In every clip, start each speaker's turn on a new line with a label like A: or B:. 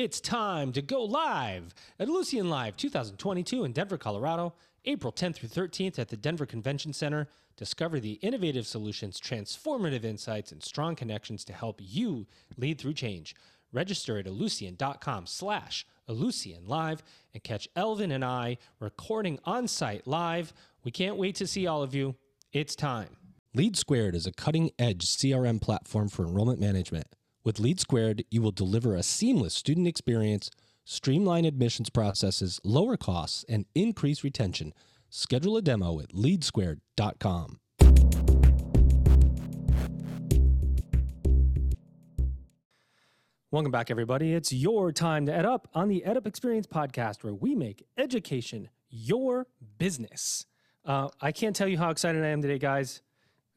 A: It's time to go live at Ellucian Live 2022 in Denver, Colorado, April 10th through 13th at the Denver Convention Center. Discover the innovative solutions, transformative insights, and strong connections to help you lead through change. Register at Ellucian.com slash Ellucian Live and catch Elvin and I recording on site live. We can't wait to see all of you. It's time. LeadSquared is a cutting edge CRM platform for enrollment management. With LeadSquared, you will deliver a seamless student experience, streamline admissions processes, lower costs, and increase retention. Schedule a demo at leadsquared.com. Welcome back, everybody. It's your time to EdUp on the EdUp Experience podcast, where we make education your business. Uh, I can't tell you how excited I am today, guys.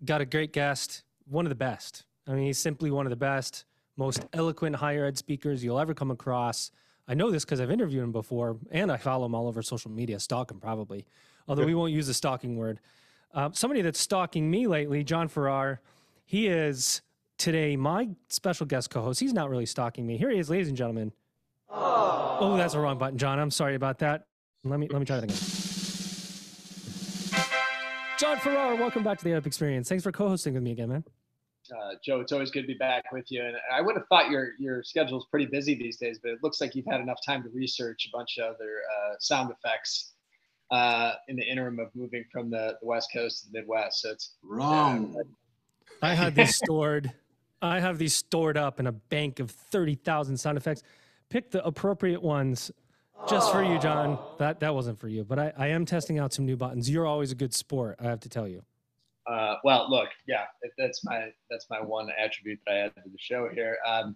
A: Got a great guest, one of the best. I mean, he's simply one of the best, most eloquent higher ed speakers you'll ever come across. I know this because I've interviewed him before, and I follow him all over social media, stalk him probably, although we won't use the stalking word. Uh, somebody that's stalking me lately, John Farrar, he is today my special guest co-host. He's not really stalking me. Here he is, ladies and gentlemen. Oh, that's the wrong button, John. I'm sorry about that. Let me let me try that again. John Farrar, welcome back to the Up Experience. Thanks for co-hosting with me again, man.
B: Uh, Joe, it's always good to be back with you. And I would have thought your your schedule is pretty busy these days, but it looks like you've had enough time to research a bunch of other uh, sound effects uh, in the interim of moving from the, the West Coast to the Midwest. So it's
C: Wrong.
A: I had these stored. I have these stored up in a bank of 30,000 sound effects. Pick the appropriate ones just for you, John. That that wasn't for you, but I, I am testing out some new buttons. You're always a good sport, I have to tell you.
B: Uh, well, look, yeah, that's my that's my one attribute that I add to the show here. Um,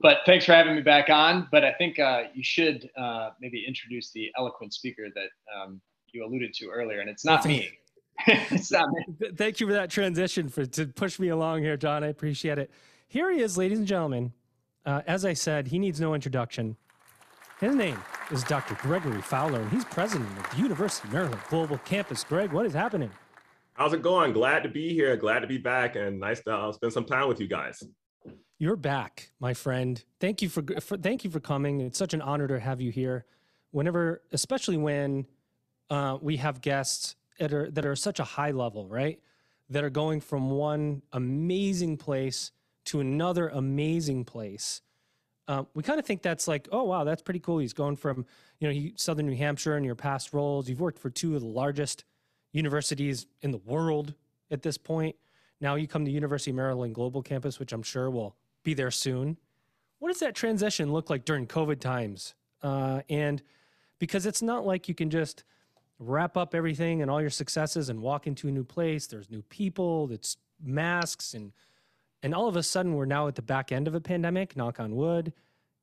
B: but thanks for having me back on. But I think uh, you should uh, maybe introduce the eloquent speaker that um, you alluded to earlier, and it's not me. it's not me.
A: Thank you for that transition for to push me along here, John. I appreciate it. Here he is, ladies and gentlemen. Uh, as I said, he needs no introduction. His name is Dr. Gregory Fowler, and he's president of the University of Maryland Global Campus. Greg, what is happening?
D: How's it going? Glad to be here. Glad to be back, and nice to uh, spend some time with you guys.
A: You're back, my friend. Thank you for, for thank you for coming. It's such an honor to have you here. Whenever, especially when uh, we have guests that are that are such a high level, right? That are going from one amazing place to another amazing place. Uh, we kind of think that's like, oh wow, that's pretty cool. He's going from you know he, Southern New Hampshire in your past roles. You've worked for two of the largest universities in the world at this point. Now you come to University of Maryland Global Campus, which I'm sure will be there soon. What does that transition look like during COVID times? Uh, and because it's not like you can just wrap up everything and all your successes and walk into a new place. There's new people. It's masks and and all of a sudden we're now at the back end of a pandemic. Knock on wood.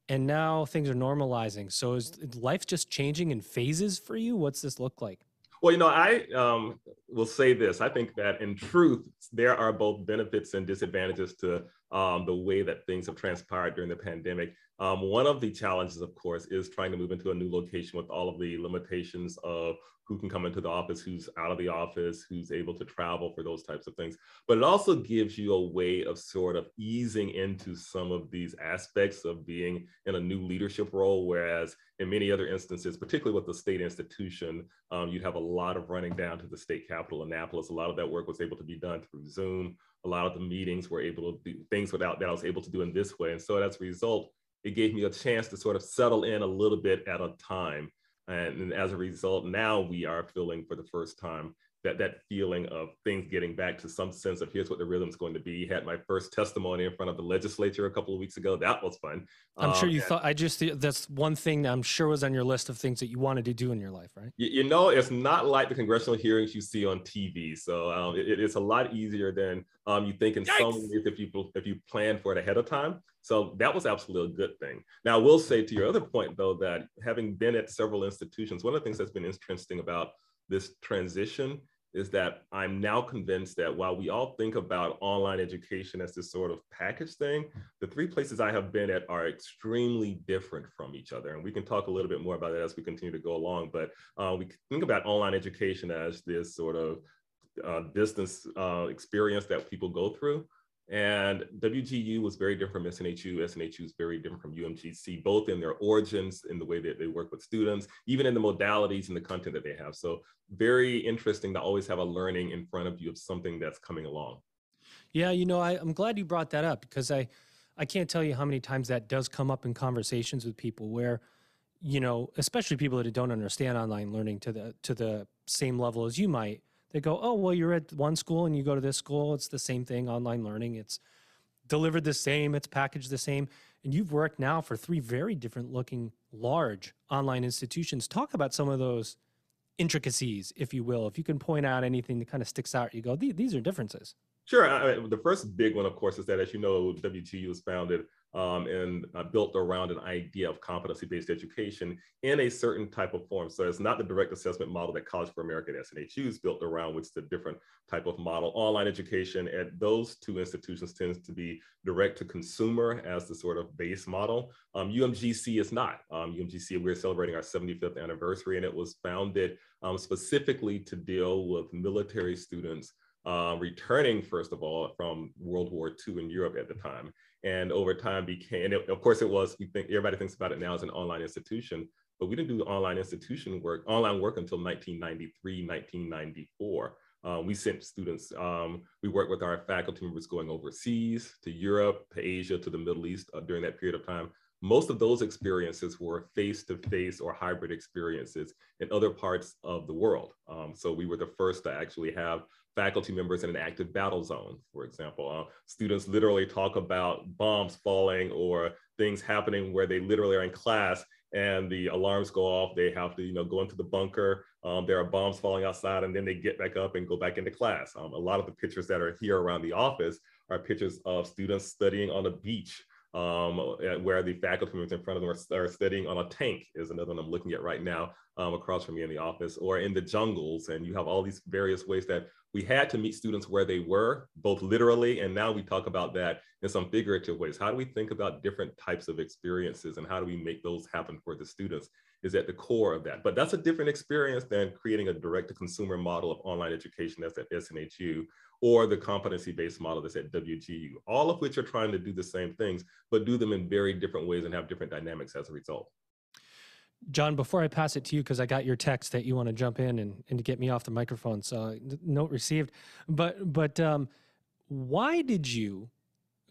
A: And now things are normalizing. So is life just changing in phases for you? What's this look like?
D: Well, you know, I um, will say this. I think that in truth, there are both benefits and disadvantages to um, the way that things have transpired during the pandemic. Um, one of the challenges, of course, is trying to move into a new location with all of the limitations of who can come into the office, who's out of the office, who's able to travel for those types of things. But it also gives you a way of sort of easing into some of these aspects of being in a new leadership role. Whereas in many other instances, particularly with the state institution, um, you'd have a lot of running down to the state capital, Annapolis. A lot of that work was able to be done through Zoom. A lot of the meetings were able to do things without that I was able to do in this way. And so as a result, it gave me a chance to sort of settle in a little bit at a time. And, as a result, now we are feeling for the first time that that feeling of things getting back to some sense of here's what the rhythm's going to be. Had my first testimony in front of the legislature a couple of weeks ago. That was fun.
A: I'm sure
D: Um,
A: you
D: and-
A: thought I just that's one thing I'm sure was on your list of things that you wanted to do in your life, right?
D: You, you know, it's not like the congressional hearings you see on TV. So um, it- it's a lot easier than um, you think in some ways if you if you plan for it ahead of time. So that was absolutely a good thing. Now, I will say to your other point though that having been at several institutions, one of the things that's been interesting about this transition is that I'm now convinced that while we all think about online education as this sort of package thing, the three places I have been at are extremely different from each other. And we can talk a little bit more about that as we continue to go along. But uh, we think about online education as this sort of uh, distance uh, experience that people go through. And WGU was very different from SNHU. SNHU is very different from UMGC, both in their origins, in the way that they work with students, even in the modalities and the content that they have. So very interesting to always have a learning in front of you of something that's coming along.
A: Yeah, you know, I, I'm glad you brought that up because I, I can't tell you how many times that does come up in conversations with people where, you know, especially people that don't understand online learning to the to the same level as you might they go, oh, well, you're at one school and you go to this school. It's the same thing, online learning. It's delivered the same, it's packaged the same. And you've worked now for three very different looking large online institutions. Talk about some of those intricacies, if you will. If you can point out anything that kind of sticks out, you go, these are differences.
D: Sure. I the first big one, of course, is that, as you know, WGU was founded um, and uh, built around an idea of competency-based education in a certain type of form. So it's not the direct assessment model that College for America and SNHU is built around, which is a different type of model. Online education at those two institutions tends to be direct to consumer as the sort of base model. Um, UMGC is not. Um, UMGC, we're celebrating our 75th anniversary, and it was founded um, specifically to deal with military students uh, returning, first of all, from World War II in Europe at the time and over time became and it, of course it was we think everybody thinks about it now as an online institution but we didn't do online institution work online work until 1993 1994 uh, we sent students um, we worked with our faculty members going overseas to europe to asia to the middle east uh, during that period of time. Most of those experiences were face-to-face or hybrid experiences in other parts of the world. Um, so we were the first to actually have faculty members in an active battle zone, for example. Uh, students literally talk about bombs falling or things happening where they literally are in class and the alarms go off. They have to, you know, go into the bunker. Um, there are bombs falling outside, and then they get back up and go back into class. Um, a lot of the pictures that are here around the office are pictures of students studying on a beach um, where the faculty members in front of them are, are, studying on a tank is another one I'm looking at right now um, across from me in the office, or in the jungles. And you have all these various ways that we had to meet students where they were, both literally, and now we talk about that in some figurative ways. How do we think about different types of experiences and how do we make those happen for the students is at the core of that. But that's a different experience than creating a direct to consumer model of online education that's at SNHU or the competency-based model that's at WGU, all of which are trying to do the same things, but do them in very different ways and have different dynamics as a result.
A: John, before I pass it to you, because I got your text that you want to jump in and, and to get me off the microphone, so note received. But but um, why did you,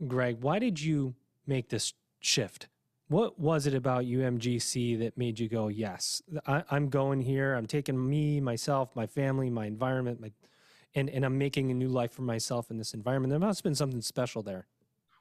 A: Greg? Why did you make this shift? What was it about UMGC that made you go, yes, I, am going here. I'm taking me, myself, my family, my environment, my, and and I'm making a new life for myself in this environment. There must have been something special there.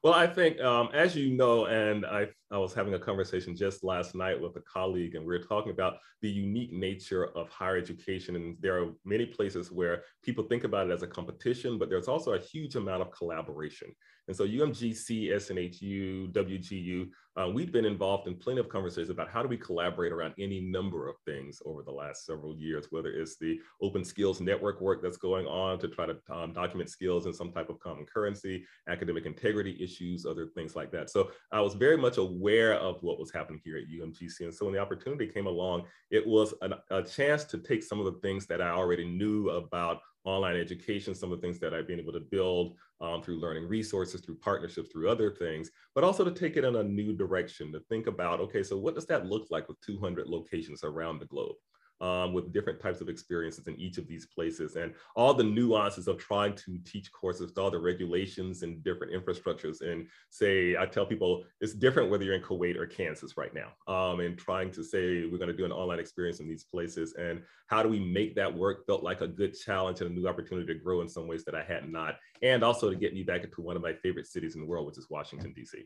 D: Well, I think, um, as you know, and I, I was having a conversation just last night with a colleague, and we were talking about the unique nature of higher education. And there are many places where people think about it as a competition, but there's also a huge amount of collaboration. And so UMGC, SNHU, WGU, uh, we've been involved in plenty of conversations about how do we collaborate around any number of things over the last several years, whether it's the open skills network work that's going on to try to um, document skills in some type of common currency, academic integrity issues, other things like that. So I was very much aware of what was happening here at UMGC. And so when the opportunity came along, it was an, a chance to take some of the things that I already knew about online education, some of the things that I've been able to build um, through learning resources, through partnerships, through other things, but also to take it in a new direction, to think about, okay, so what does that look like with 200 locations around the globe? Um, with different types of experiences in each of these places and all the nuances of trying to teach courses, all the regulations and different infrastructures. And say, I tell people it's different whether you're in Kuwait or Kansas right now, um, and trying to say we're going to do an online experience in these places. And how do we make that work felt like a good challenge and a new opportunity to grow in some ways that I had not. And also to get me back into one of my favorite cities in the world, which is Washington, D.C.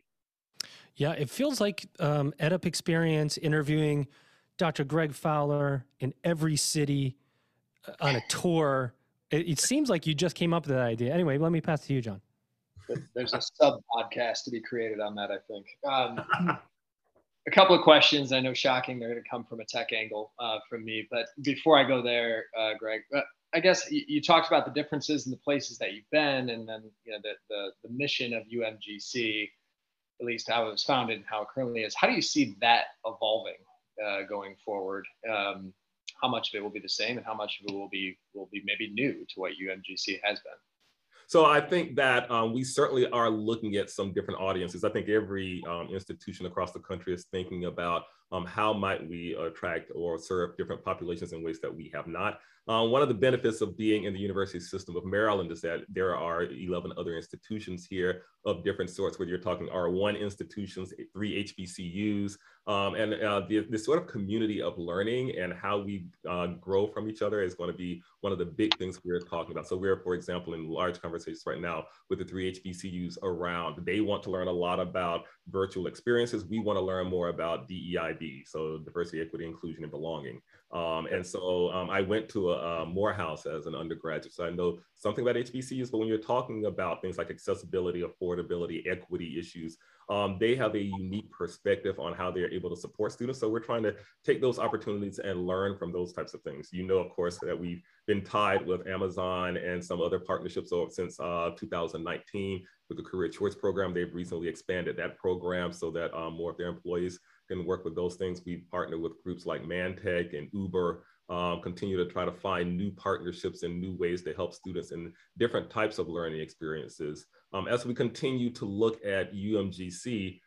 A: Yeah, it feels like um, EdUp experience interviewing Dr. Greg Fowler in every city uh, on a tour. It, it, seems like you just came up with that idea. Anyway, let me pass to you, John.
B: There's a sub podcast to be created on that, I think. Um, a couple of questions. I know shocking, they're going to come from a tech angle uh, from me. But before I go there, uh, Greg, uh, I guess you, you, talked about the differences in the places that you've been, and then you know the, the, the mission of UMGC, at least how it was founded and how it currently is. How do you see that evolving uh, going forward. Um, how much of it will be the same, and how much of it will be will be maybe new to what UMGC has been?
D: So I think that um, we certainly are looking at some different audiences. I think every um, institution across the country is thinking about um, how might we attract or serve different populations in ways that we have not. Uh, one of the benefits of being in the university system of Maryland is that there are 11 other institutions here of different sorts, whether you're talking R1 institutions, three HBCUs, um, and uh, the, the, sort of community of learning and how we uh, grow from each other is going to be one of the big things we're talking about. So we're, for example, in large conversations right now with the three HBCUs around. They want to learn a lot about virtual experiences. We want to learn more about DEIB, so diversity, equity, inclusion, and belonging. Um, and so um, I went to a, a, Morehouse as an undergraduate, so I know something about HBCUs. But when you're talking about things like accessibility, affordability, equity issues, um, they have a unique perspective on how they're able to support students. So we're trying to take those opportunities and learn from those types of things. You know, of course, that we've been tied with Amazon and some other partnerships since uh, 2019 with the Career Choice Program. They've recently expanded that program so that um, more of their employees can work with those things. We partner with groups like ManTech and Uber, um, continue to try to find new partnerships and new ways to help students in different types of learning experiences. Um, as we continue to look at UMGC,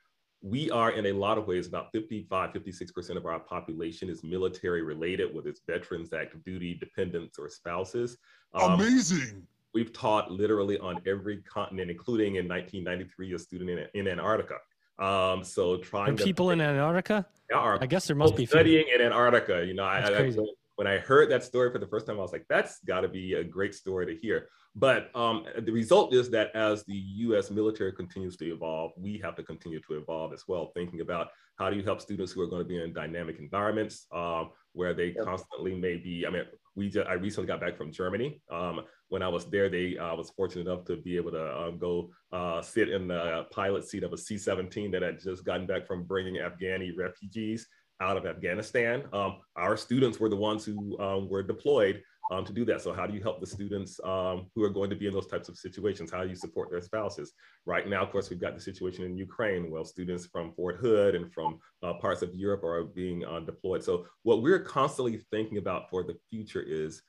D: we are in a lot of ways about 55 56% of our population is military related whether it's veterans active duty dependents or spouses
C: um, amazing
D: we've taught literally on every continent including in 1993 a student in, in antarctica um, so trying
A: people in Antarctica.
D: Are
A: I guess there must be
D: studying in Antarctica. You know, I, I, when I heard that story for the first time, I was like, that's got to be a great story to hear. But um, the result is that as the US military continues to evolve, we have to continue to evolve as well, thinking about how do you help students who are going to be in dynamic environments um, where they yep. constantly may be, I mean, we just, I recently got back from Germany. Um, when I was there, they uh, was fortunate enough to be able to uh, go uh, sit in the pilot seat of a C-17 that had just gotten back from bringing Afghani refugees out of Afghanistan. Um, our students were the ones who um, were deployed um, to do that. So how do you help the students um, who are going to be in those types of situations? How do you support their spouses? Right now, of course, we've got the situation in Ukraine. Well, students from Fort Hood and from uh, parts of Europe are being uh, deployed. So what we're constantly thinking about for the future is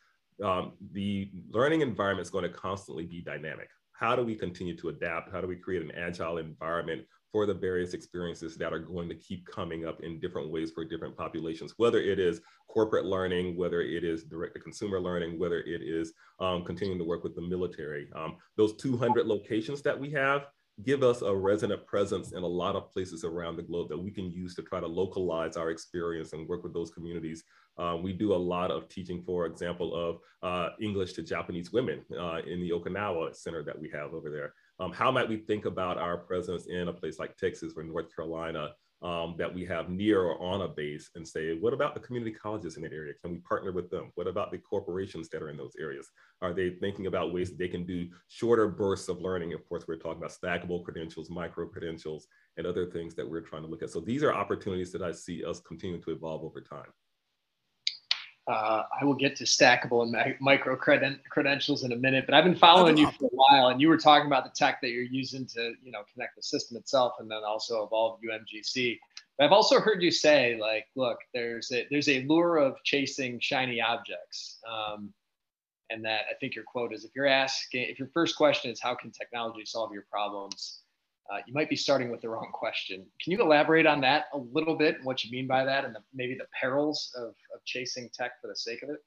D: um, the learning environment is going to constantly be dynamic. How do we continue to adapt? How do we create an agile environment for the various experiences that are going to keep coming up in different ways for different populations, whether it is corporate learning, whether it is direct to consumer learning, whether it is um, continuing to work with the military. Um, those 200 locations that we have give us a resonant presence in a lot of places around the globe that we can use to try to localize our experience and work with those communities. Uh, we do a lot of teaching, for example, of uh, English to Japanese women uh, in the Okinawa Center that we have over there. Um, how might we think about our presence in a place like Texas or North Carolina um, that we have near or on a base and say, what about the community colleges in that area? Can we partner with them? What about the corporations that are in those areas? Are they thinking about ways that they can do shorter bursts of learning? Of course, we're talking about stackable credentials, micro credentials, and other things that we're trying to look at. So these are opportunities that I see us continuing to evolve over time.
B: Uh, I will get to stackable and micro creden- credentials in a minute, but I've been following you for a while, and you were talking about the tech that you're using to, you know, connect the system itself, and then also evolve UMGC. But I've also heard you say, like, look, there's a there's a lure of chasing shiny objects, um, and that I think your quote is, if you're asking, if your first question is how can technology solve your problems, uh, you might be starting with the wrong question. Can you elaborate on that a little bit and what you mean by that and the, maybe the perils of, of chasing tech for the sake of it?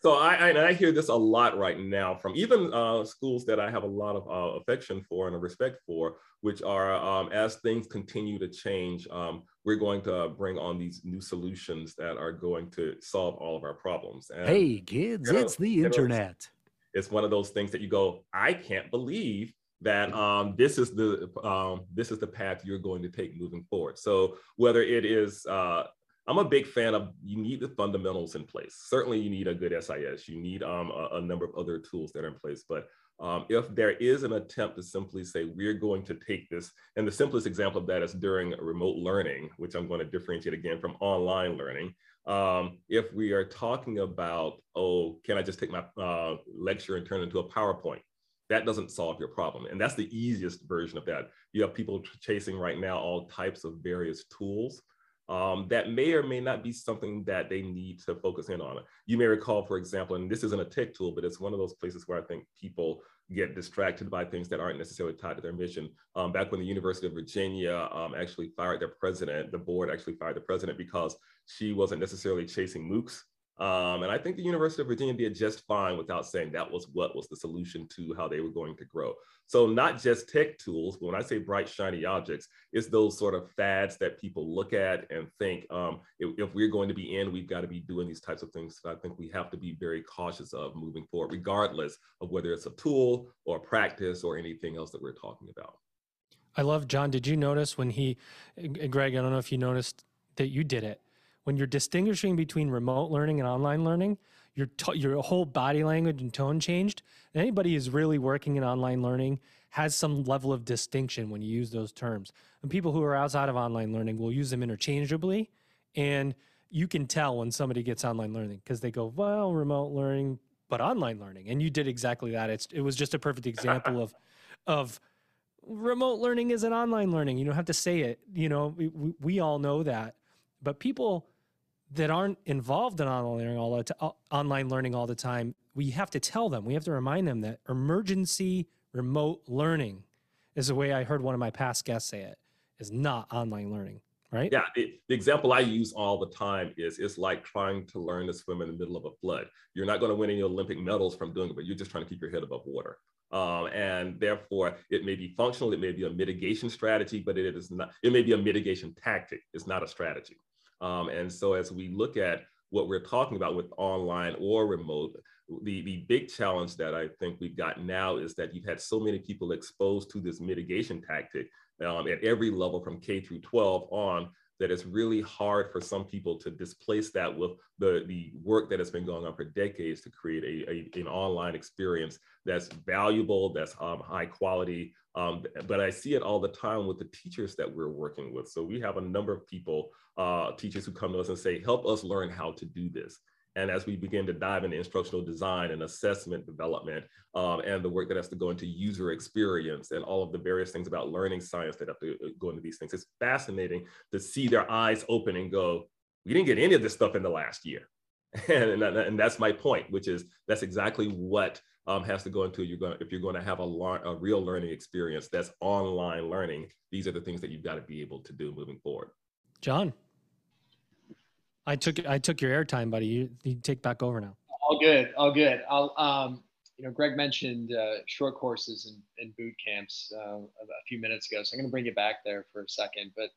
D: So I, I, I hear this a lot right now from even uh, schools that I have a lot of uh, affection for and a respect for, which are um, as things continue to change, um, we're going to bring on these new solutions that are going to solve all of our problems.
E: And, hey kids, you know, it's the internet.
D: Know, it's one of those things that you go, I can't believe that um, this is the um, this is the path you're going to take moving forward. So whether it is, uh, I'm a big fan of you need the fundamentals in place. Certainly, you need a good SIS. You need um, a, a, number of other tools that are in place. But um, if there is an attempt to simply say we're going to take this, and the simplest example of that is during remote learning, which I'm going to differentiate again from online learning. Um, if we are talking about, oh, can I just take my uh, lecture and turn it into a PowerPoint? That doesn't solve your problem. And that's the easiest version of that. You have people chasing right now all types of various tools um, that may or may not be something that they need to focus in on. You may recall, for example, and this isn't a tech tool, but it's one of those places where I think people get distracted by things that aren't necessarily tied to their mission. Um, back when the University of Virginia um, actually fired their president, the board actually fired the president because she wasn't necessarily chasing MOOCs. Um, and I think the University of Virginia did just fine without saying that was what was the solution to how they were going to grow. So not just tech tools, but when I say bright, shiny objects, it's those sort of fads that people look at and think, um, if, if, we're going to be in, we've got to be doing these types of things. So I think we have to be very cautious of moving forward, regardless of whether it's a tool or a practice or anything else that we're talking about.
A: I love John. Did you notice when he, Greg, I don't know if you noticed that you did it when you're distinguishing between remote learning and online learning, your t- your whole body language and tone changed. And anybody who's really working in online learning has some level of distinction when you use those terms. And people who are outside of online learning will use them interchangeably, and you can tell when somebody gets online learning because they go, "Well, remote learning, but online learning," and you did exactly that. It's it was just a perfect example of of remote learning is an online learning. You don't have to say it. You know, we, we all know that, but people that aren't involved in online learning all the t- uh, online learning all the time, we have to tell them. We have to remind them that emergency remote learning is the way I heard one of my past guests say it. Is not online learning, right?
D: Yeah. The, the example I use all the time is it's like trying to learn to swim in the middle of a flood. You're not going to win any Olympic medals from doing it, but you're just trying to keep your head above water. Um, and therefore, it may be functional, it may be a mitigation strategy, but it is not. It may be a mitigation tactic. It's not a strategy. Um, and so as we look at what we're talking about with online or remote, the, the big challenge that I think we've got now is that you've had so many people exposed to this mitigation tactic um, at every level from K through 12 on that it's really hard for some people to displace that with the, the work that has been going on for decades to create a, a an online experience that's valuable, that's um, high quality. Um, but I see it all the time with the teachers that we're working with. So we have a number of people uh, teachers who come to us and say, help us learn how to do this. And as we begin to dive into instructional design and assessment development um, and the work that has to go into user experience and all of the various things about learning science that have to uh, go into these things, it's fascinating to see their eyes open and go, we didn't get any of this stuff in the last year. and, and, and that's my point, which is that's exactly what um, has to go into you're going if you're going to have a, a real learning experience that's online learning. These are the things that you've got to be able to do moving forward.
A: John. I took I took your airtime, buddy. You, you take back over now.
B: All good, all good. I'll um, you know, Greg mentioned uh, short courses and, and boot camps uh, a few minutes ago, so I'm going to bring you back there for a second. But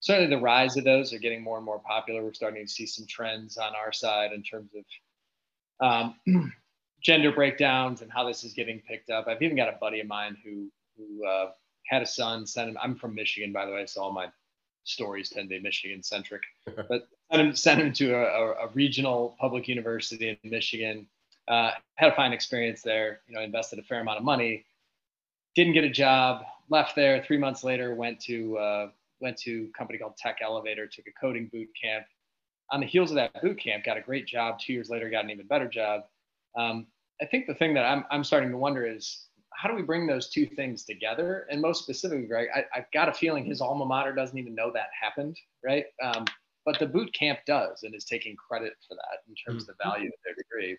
B: certainly the rise of those are getting more and more popular. We're starting to see some trends on our side in terms of um, gender breakdowns and how this is getting picked up. I've even got a buddy of mine who who uh, had a son. Sent him. I'm from Michigan, by the way, so all my stories tend to be Michigan centric. but sent him, sent him to a, a, regional public university in Michigan. Uh, had a fine experience there. You know, invested a fair amount of money. Didn't get a job. Left there. Three months later, went to uh, went to a company called Tech Elevator. Took a coding boot camp. On the heels of that boot camp, got a great job. Two years later, got an even better job. Um, I think the thing that I'm I'm starting to wonder is how do we bring those two things together? And most specifically, Greg, I, have got a feeling his alma mater doesn't even know that happened, right? Um, but the boot camp does and is taking credit for that in terms mm-hmm. of the mm-hmm. value of their degree.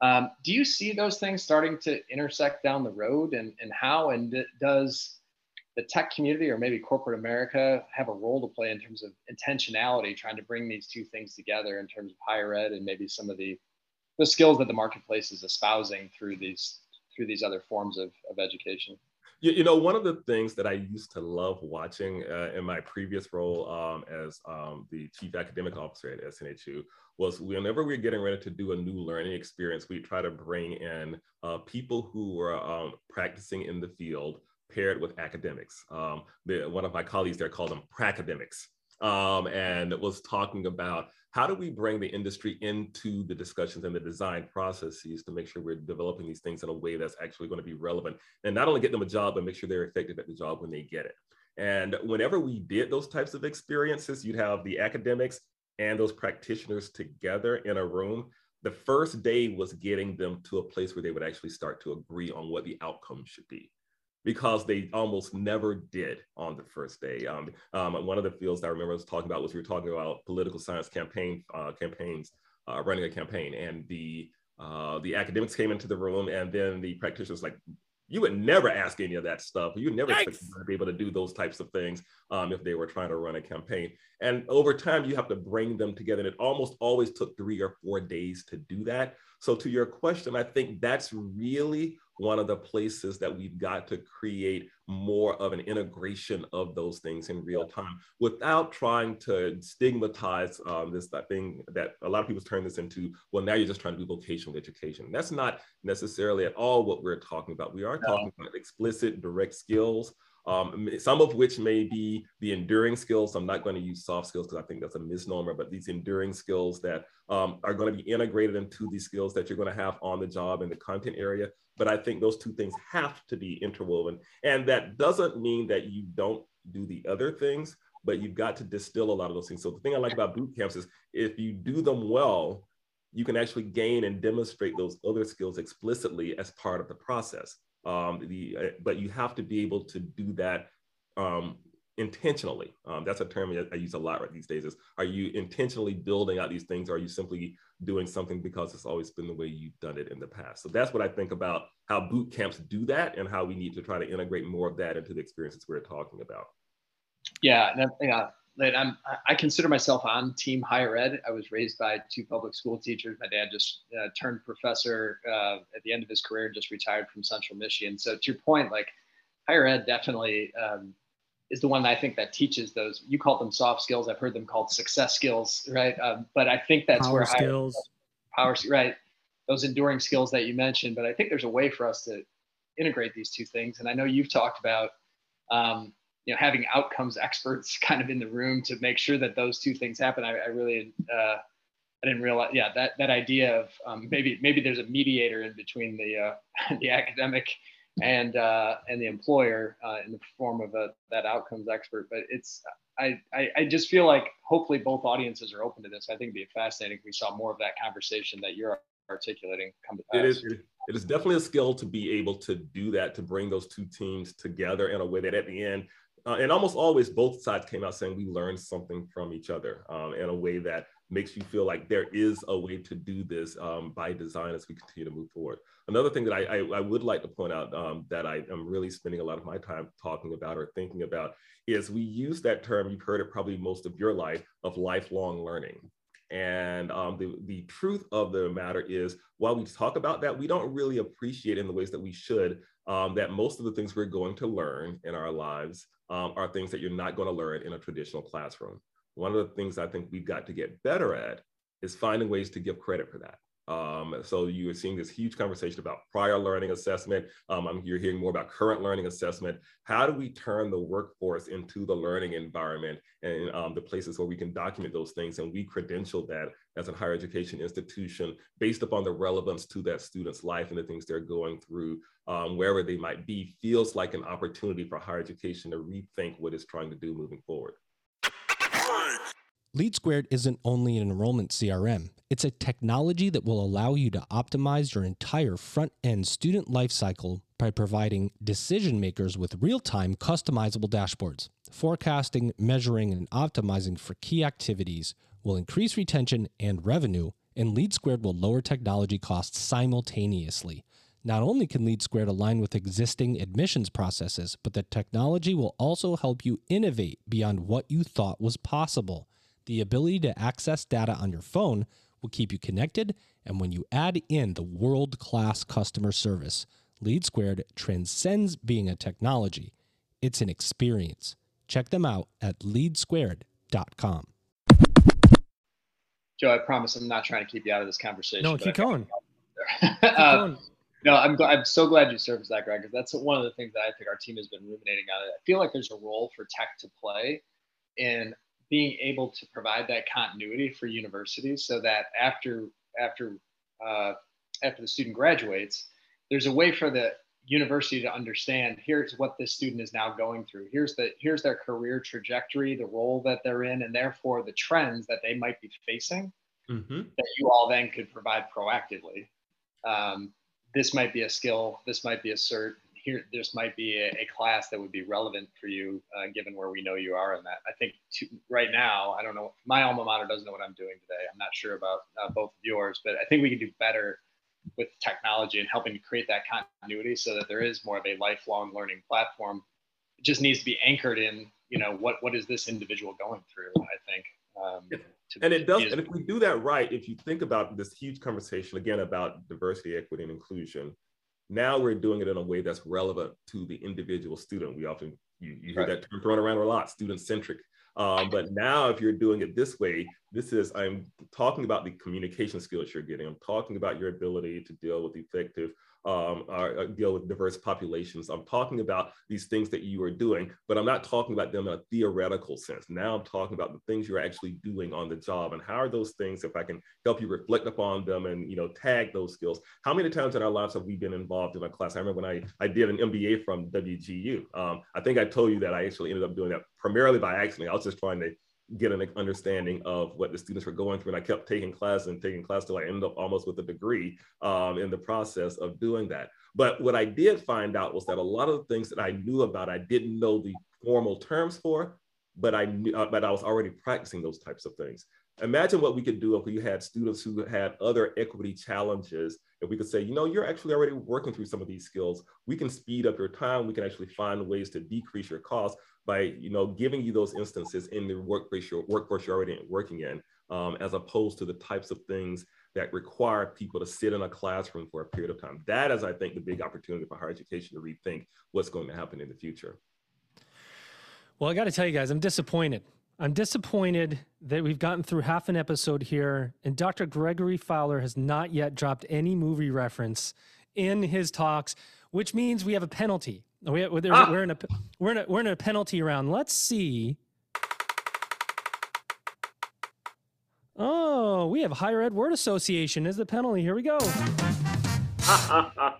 B: Um, do you see those things starting to intersect down the road and, and how? And does the tech community or maybe corporate America have a role to play in terms of intentionality, trying to bring these two things together in terms of higher ed and maybe some of the, the skills that the marketplace is espousing through these through these other forms of, of education.
D: You, you know, one of the things that I used to love watching uh, in my previous role um, as um, the chief academic officer at SNHU was whenever we are getting ready to do a new learning experience, we try to bring in uh, people who were um, practicing in the field paired with academics. Um, the, one of my colleagues there called them pracademics um, and was talking about how do we bring the industry into the discussions and the design processes to make sure we're developing these things in a way that's actually going to be relevant and not only get them a job, but make sure they're effective at the job when they get it. And whenever we did those types of experiences, you'd have the academics and those practitioners together in a room. The first day was getting them to a place where they would actually start to agree on what the outcome should be because they almost never did on the first day. Um, um, one of the fields that I remember I was talking about was we were talking about political science campaign uh, campaigns, uh, running a campaign, and the uh, the academics came into the room, and then the practitioners like, you would never ask any of that stuff. You would never be able to do those types of things um, if they were trying to run a campaign. And over time, you have to bring them together. And it almost always took three or four days to do that. So, to your question, I think that's really one of the places that we've got to create more of an integration of those things in real time without trying to stigmatize um, this that thing that a lot of people turn this into well now you're just trying to do vocational education that's not necessarily at all what we're talking about we are talking about explicit direct skills um, some of which may be the enduring skills. I'm not going to use soft skills because I think that's a misnomer, but these enduring skills that um, are going to be integrated into these skills that you're going to have on the job in the content area. But I think those two things have to be interwoven. And that doesn't mean that you don't do the other things, but you've got to distill a lot of those things. So the thing I like about boot camps is if you do them well, you can actually gain and demonstrate those other skills explicitly as part of the process. Um, the, uh, but you have to be able to do that um, intentionally. Um, that's a term I use a lot right these days is, are you intentionally building out these things? Or are you simply doing something because it's always been the way you've done it in the past? So that's what I think about how boot camps do that and how we need to try to integrate more of that into the experiences we're talking about.
B: Yeah, yeah. I'm, I consider myself on team higher ed. I was raised by two public school teachers. My dad just uh, turned professor uh, at the end of his career, and just retired from Central Michigan. So to your point, like higher ed definitely um, is the one that I think that teaches those. You call them soft skills. I've heard them called success skills, right? Um, but I think that's
A: power
B: where
A: skills,
B: higher, power, right? Those enduring skills that you mentioned. But I think there's a way for us to integrate these two things. And I know you've talked about, um, you know, having outcomes experts kind of in the room to make sure that those two things happen. I, I really, uh, I didn't realize, yeah, that that idea of um, maybe maybe there's a mediator in between the uh, the academic and uh, and the employer uh, in the form of a that outcomes expert. But it's I, I, I just feel like hopefully both audiences are open to this. I think it'd be fascinating if we saw more of that conversation that you're articulating come to pass.
D: It is, it is definitely a skill to be able to do that, to bring those two teams together in a way that at the end, uh, and almost always both sides came out saying we learned something from each other um, in a way that makes you feel like there is a way to do this um, by design as we continue to move forward. Another thing that I, I, I would like to point out um, that I am really spending a lot of my time talking about or thinking about is we use that term, you've heard it probably most of your life, of lifelong learning. And um, the, the truth of the matter is, while we talk about that, we don't really appreciate in the ways that we should um, that most of the things we're going to learn in our lives um, are things that you're not going to learn in a traditional classroom. One of the things I think we've got to get better at is finding ways to give credit for that. Um, so you are seeing this huge conversation about prior learning assessment. Um, you're hearing more about current learning assessment. How do we turn the workforce into the learning environment and um, the places where we can document those things and we credential that as a higher education institution based upon the relevance to that student's life and the things they're going through, um, wherever they might be, feels like an opportunity for higher education to rethink what it's trying to do moving forward.
C: LeadSquared isn't only an enrollment CRM, it's a technology that will allow you to optimize your entire front end student lifecycle by providing decision makers with real time customizable dashboards. Forecasting, measuring, and optimizing for key activities will increase retention and revenue, and LeadSquared will lower technology costs simultaneously. Not only can LeadSquared align with existing admissions processes, but the technology will also help you innovate beyond what you thought was possible. The ability to access data on your phone will keep you connected, and when you add in the world class customer service, LeadSquared transcends being a technology. It's an experience. Check them out at leadsquared.com.
B: Joe, I promise I'm not trying to keep you out of this conversation.
A: No, keep going.
B: keep uh, going. No, I'm, I'm so glad you surfaced that, Greg, because that's one of the things that I think our team has been ruminating on. I feel like there's a role for tech to play in being able to provide that continuity for universities so that after after uh, after the student graduates there's a way for the university to understand here's what this student is now going through here's the here's their career trajectory the role that they're in and therefore the trends that they might be facing mm-hmm. that you all then could provide proactively um, this might be a skill this might be a cert here this might be a, a class that would be relevant for you uh, given where we know you are in that i think to, right now i don't know my alma mater doesn't know what i'm doing today i'm not sure about uh, both of yours but i think we can do better with technology and helping to create that continuity so that there is more of a lifelong learning platform. It just needs to be anchored in, you know, what what is this individual going through? I think. Um,
D: and it does, and if we do that right, if you think about this huge conversation again about diversity, equity, and inclusion, now we're doing it in a way that's relevant to the individual student. We often you, you hear right. that term thrown around a lot, student centric. Um, but now, if you're doing it this way, this is I'm talking about the communication skills you're getting. I'm talking about your ability to deal with effective um, or, uh, deal with diverse populations. I'm talking about these things that you are doing, but I'm not talking about them in a theoretical sense. Now I'm talking about the things you're actually doing on the job and how are those things, if I can help you reflect upon them and, you know, tag those skills. How many times in our lives have we been involved in a class? I remember when I, I did an MBA from WGU. Um, I think I told you that I actually ended up doing that primarily by accident. I was just trying to get an understanding of what the students were going through. And I kept taking class and taking class till I ended up almost with a degree um, in the process of doing that. But what I did find out was that a lot of the things that I knew about, I didn't know the formal terms for, but I knew, uh, but I was already practicing those types of things. Imagine what we could do if we had students who had other equity challenges. If we could say, you know, you're actually already working through some of these skills. We can speed up your time. We can actually find ways to decrease your costs by you know giving you those instances in the workplace you're, workforce you're already working in, um, as opposed to the types of things that require people to sit in a classroom for a period of time. That is, I think, the big opportunity for higher education to rethink what's going to happen in the future.
A: Well, I got to tell you guys, I'm disappointed. I'm disappointed that we've gotten through half an episode here, and Dr. Gregory Fowler has not yet dropped any movie reference in his talks, which means we have a penalty. We, ah. we're, in a, we're, in a, we're in a penalty round. Let's see. Oh, we have Higher Ed Word Association as the penalty. Here we go.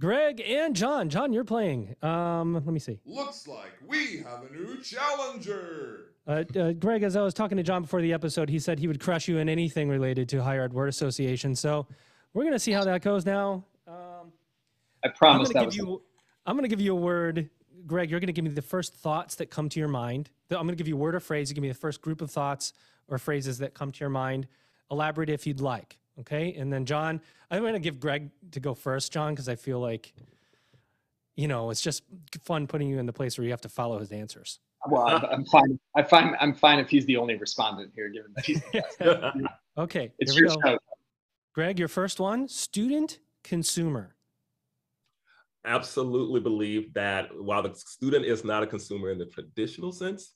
A: Greg and John. John, you're playing. Um, let me see.
F: Looks like we have a new challenger.
A: Uh, uh, Greg, as I was talking to John before the episode, he said he would crush you in anything related to Higher Ed Word Association. So we're going to see how that goes now. Um,
B: I promise
A: that was. You, I'm going to give you a word. Greg, you're going to give me the first thoughts that come to your mind. I'm going to give you a word or phrase. You give me the first group of thoughts or phrases that come to your mind. Elaborate if you'd like. Okay. And then, John, I'm going to give Greg to go first, John, because I feel like, you know, it's just fun putting you in the place where you have to follow his answers.
B: Well, I'm fine. I find I'm fine if he's the only respondent here, given that he's
A: okay. It's we go. Show. Greg, your first one: student consumer
D: absolutely believe that while the student is not a consumer in the traditional sense,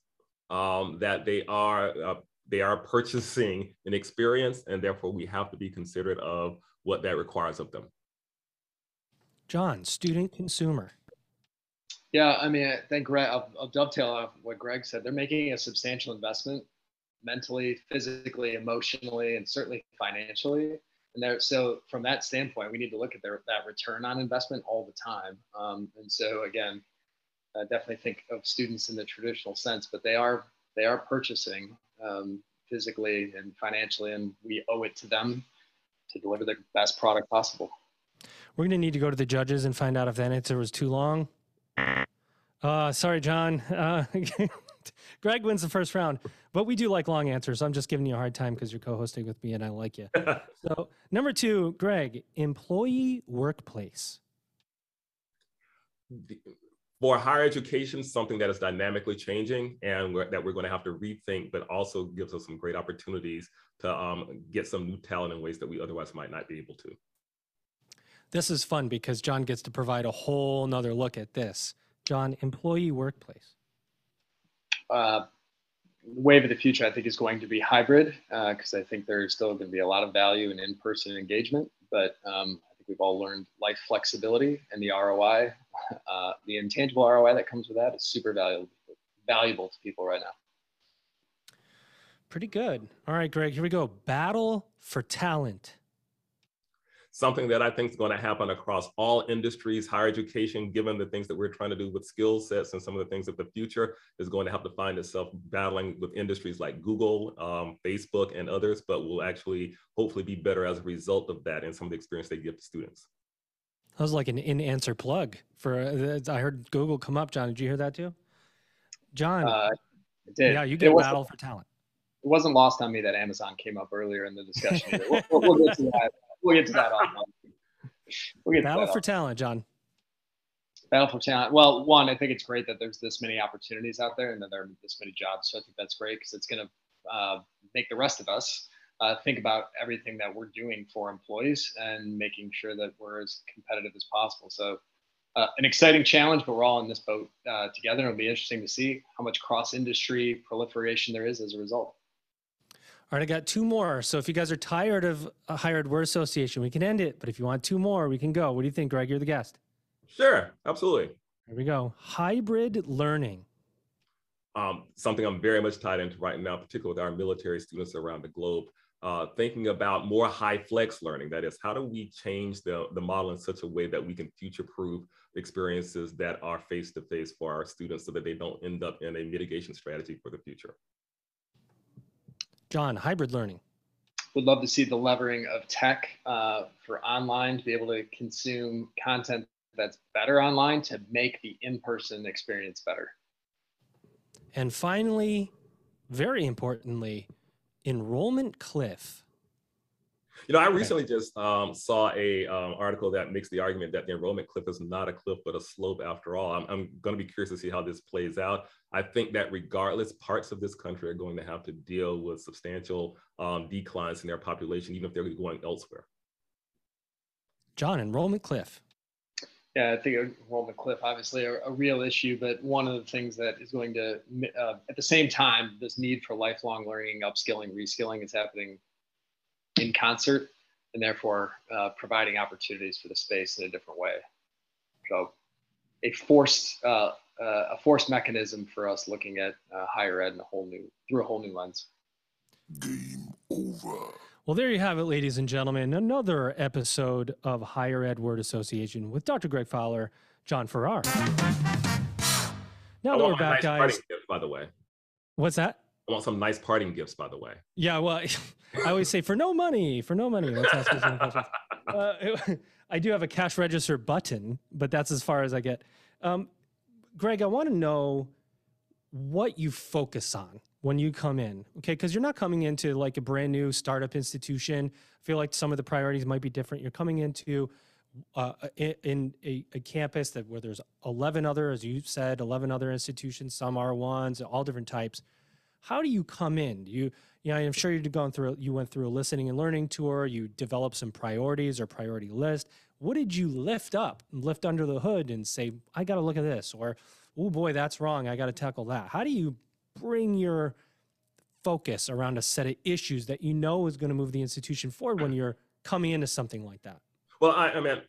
D: um, that they are uh, they are purchasing an experience, and therefore we have to be considerate of what that requires of them.
A: John, student consumer.
B: Yeah, I mean, I think Greg, I'll, I'll dovetail off what Greg said. They're making a substantial investment mentally, physically, emotionally, and certainly financially and there, so from that standpoint, we need to look at their, that return on investment all the time. Um, and so again, I definitely think of students in the traditional sense, but they are they are purchasing um, physically and financially, and we owe it to them to deliver the best product possible.
A: We're going to need to go to the judges and find out if that answer was too long. Uh, sorry, John. Uh, Greg wins the first round, but we do like long answers. I'm just giving you a hard time because you're co-hosting with me and I like you. so number two, Greg, employee workplace.
D: For higher education, something that is dynamically changing and we're, that we're going to have to rethink, but also gives us some great opportunities to um, get some new talent in ways that we otherwise might not be able to.
A: This is fun because John gets to provide a whole nother look at this. John, employee workplace
B: uh, wave of the future, I think, is going to be hybrid because uh, I think there's still going to be a lot of value in in-person engagement. But um, I think we've all learned life flexibility and the ROI, uh, the intangible ROI that comes with that is super valuable valuable to people right now.
A: Pretty good. All right, Greg, here we go. Battle for talent
D: something that I think is going to happen across all industries, higher education, given the things that we're trying to do with skill sets and some of the things of the future is going to have to find itself battling with industries like Google, um, Facebook, and others, but will actually hopefully be better as a result of that and some of the experience they give to students.
A: That was like an in-answer plug for. Uh, I heard Google come up. John, did you hear that too? John, uh, yeah, you get a battle for talent.
B: It wasn't lost on me that Amazon came up earlier in the discussion. we'll, we'll, get to that we'll get to that We'll get to
A: Battle
B: that
A: for talent, John.
B: Battle for talent. Well, one, I think it's great that there's this many opportunities out there and that there are this many jobs. So I think that's great because it's going to uh, make the rest of us uh, think about everything that we're doing for employees and making sure that we're as competitive as possible. So uh, an exciting challenge, but we're all in this boat uh, together. It'll be interesting to see how much cross-industry proliferation there is as a result.
A: All right, I got two more. So if you guys are tired of a Higher Ed Word Association, we can end it. But if you want two more, we can go. What do you think, Greg? You're the guest.
D: Sure, absolutely.
A: Here we go. Hybrid learning.
D: Um, something I'm very much tied into right now, particularly with our military students around the globe. Uh, thinking about more HyFlex learning. That is, how do we change the, the model in such a way that we can future proof experiences that are face to face for our students so that they don't end up in a mitigation strategy for the future?
A: John, hybrid learning.
B: Would love to see the levering of tech uh, for online to be able to consume content that's better online to make the in person experience better.
A: And finally, very importantly, enrollment cliff.
D: You know, I recently just um, saw a um, article that makes the argument that the enrollment cliff is not a cliff but a slope after all. I'm, I'm going to be curious to see how this plays out. I think that regardless, parts of this country are going to have to deal with substantial um, declines in their population, even if they're going elsewhere.
A: John, enrollment cliff.
B: Yeah, I think enrollment cliff obviously a, a, real issue, but one of the things that is going to, uh, at the same time, this need for lifelong learning, upskilling, reskilling is happening in concert, and therefore uh, providing opportunities for the space in a different way. So, a forced uh, uh a forced mechanism for us looking at uh, higher ed in a whole new through a whole new lens.
F: Game over.
A: Well, there you have it, ladies and gentlemen. Another episode of Higher Ed Word Association with Dr. Greg Fowler, John Farrar. Now that we're
D: nice
A: back, guys.
D: Gift, by the way.
A: What's that?
D: I want some nice parting gifts, by the way.
A: Yeah, well, I always say for no money, for no money. Let's ask some questions. Uh, I do have a cash register button, but that's as far as I get. Um, Greg, I want to know what you focus on when you come in, okay? Because you're not coming into like a brand new startup institution. I feel like some of the priorities might be different. You're coming into uh, in, a, a, campus that where there's 11 other, as you said, 11 other institutions, some are ones, all different types. How do you come in? Do you, you know, I'm sure you've gone through, you went through a listening and learning tour. You developed some priorities or priority list. What did you lift up, lift under the hood, and say, I got to look at this, or oh boy, that's wrong. I got to tackle that. How do you bring your focus around a set of issues that you know is going to move the institution forward when you're coming into something like that?
D: Well, I, I mean,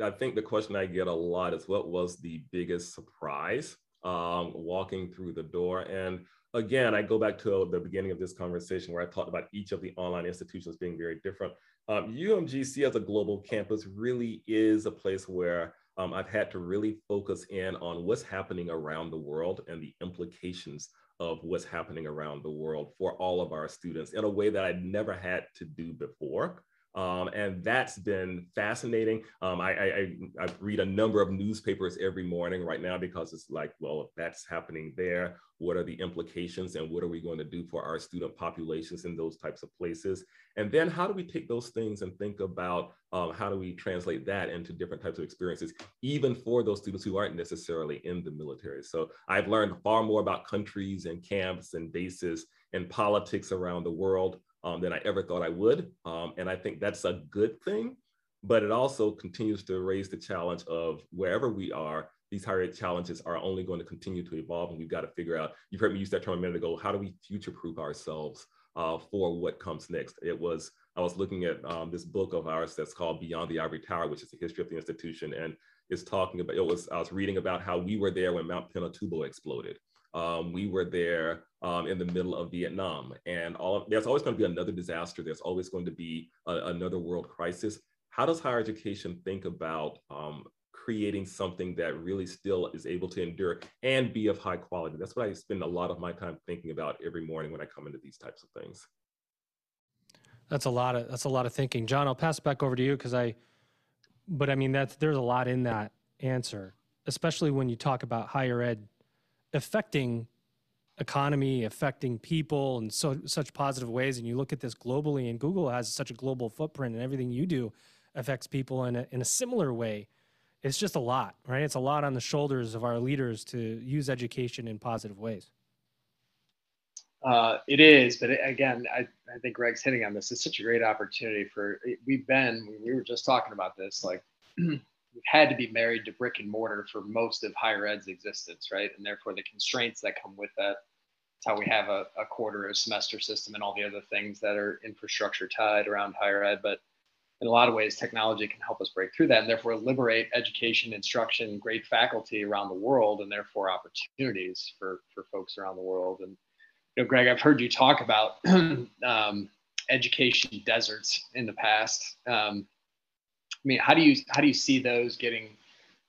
D: I think the question I get a lot is what was the biggest surprise um, walking through the door? And again, I go back to the beginning of this conversation where I talked about each of the online institutions being very different. Um, UMGC as a global campus really is a place where um, I've had to really focus in on what's happening around the world and the implications of what's happening around the world for all of our students in a way that I'd never had to do before. Um, and that's been fascinating. Um, I, I, I, read a number of newspapers every morning right now because it's like, well, if that's happening there, what are the implications and what are we going to do for our student populations in those types of places? And then how do we take those things and think about um, how do we translate that into different types of experiences, even for those students who aren't necessarily in the military? So I've learned far more about countries and camps and bases and politics around the world um, than I ever thought I would. Um, and I think that's a good thing, but it also continues to raise the challenge of wherever we are, these higher ed challenges are only going to continue to evolve. And we've got to figure out, you've heard me use that term a minute ago, how do we future proof ourselves uh, for what comes next? It was, I was looking at um, this book of ours that's called Beyond the Ivory Tower, which is the history of the institution. And it's talking about, it was, I was reading about how we were there when Mount Pinatubo exploded. Um, we were there um, in the middle of Vietnam, and all there's always going to be another disaster. There's always going to be a, another world crisis. How does higher education think about um, creating something that really still is able to endure and be of high quality? That's what I spend a lot of my time thinking about every morning when I come into these types of things.
A: That's a lot of that's a lot of thinking, John. I'll pass back over to you because I, but I mean that's there's a lot in that answer, especially when you talk about higher ed affecting economy, affecting people in so such positive ways. And you look at this globally, and Google has such a global footprint, and everything you do affects people in a, in a similar way. It's just a lot, right? It's a lot on the shoulders of our leaders to use education in positive ways.
B: Uh, it is, but again, I, I think Greg's hitting on this. It's such a great opportunity for we've been. We were just talking about this. Like had to be married to brick and mortar for most of higher ed's existence, right? And therefore the constraints that come with that. It's how we have a, a quarter a semester system and all the other things that are infrastructure tied around higher ed. But in a lot of ways, technology can help us break through that and therefore liberate education, instruction, great faculty around the world, and therefore opportunities for for folks around the world. And you know, Greg, I've heard you talk about um, education deserts in the past. Um, I mean, how do you how do you see those getting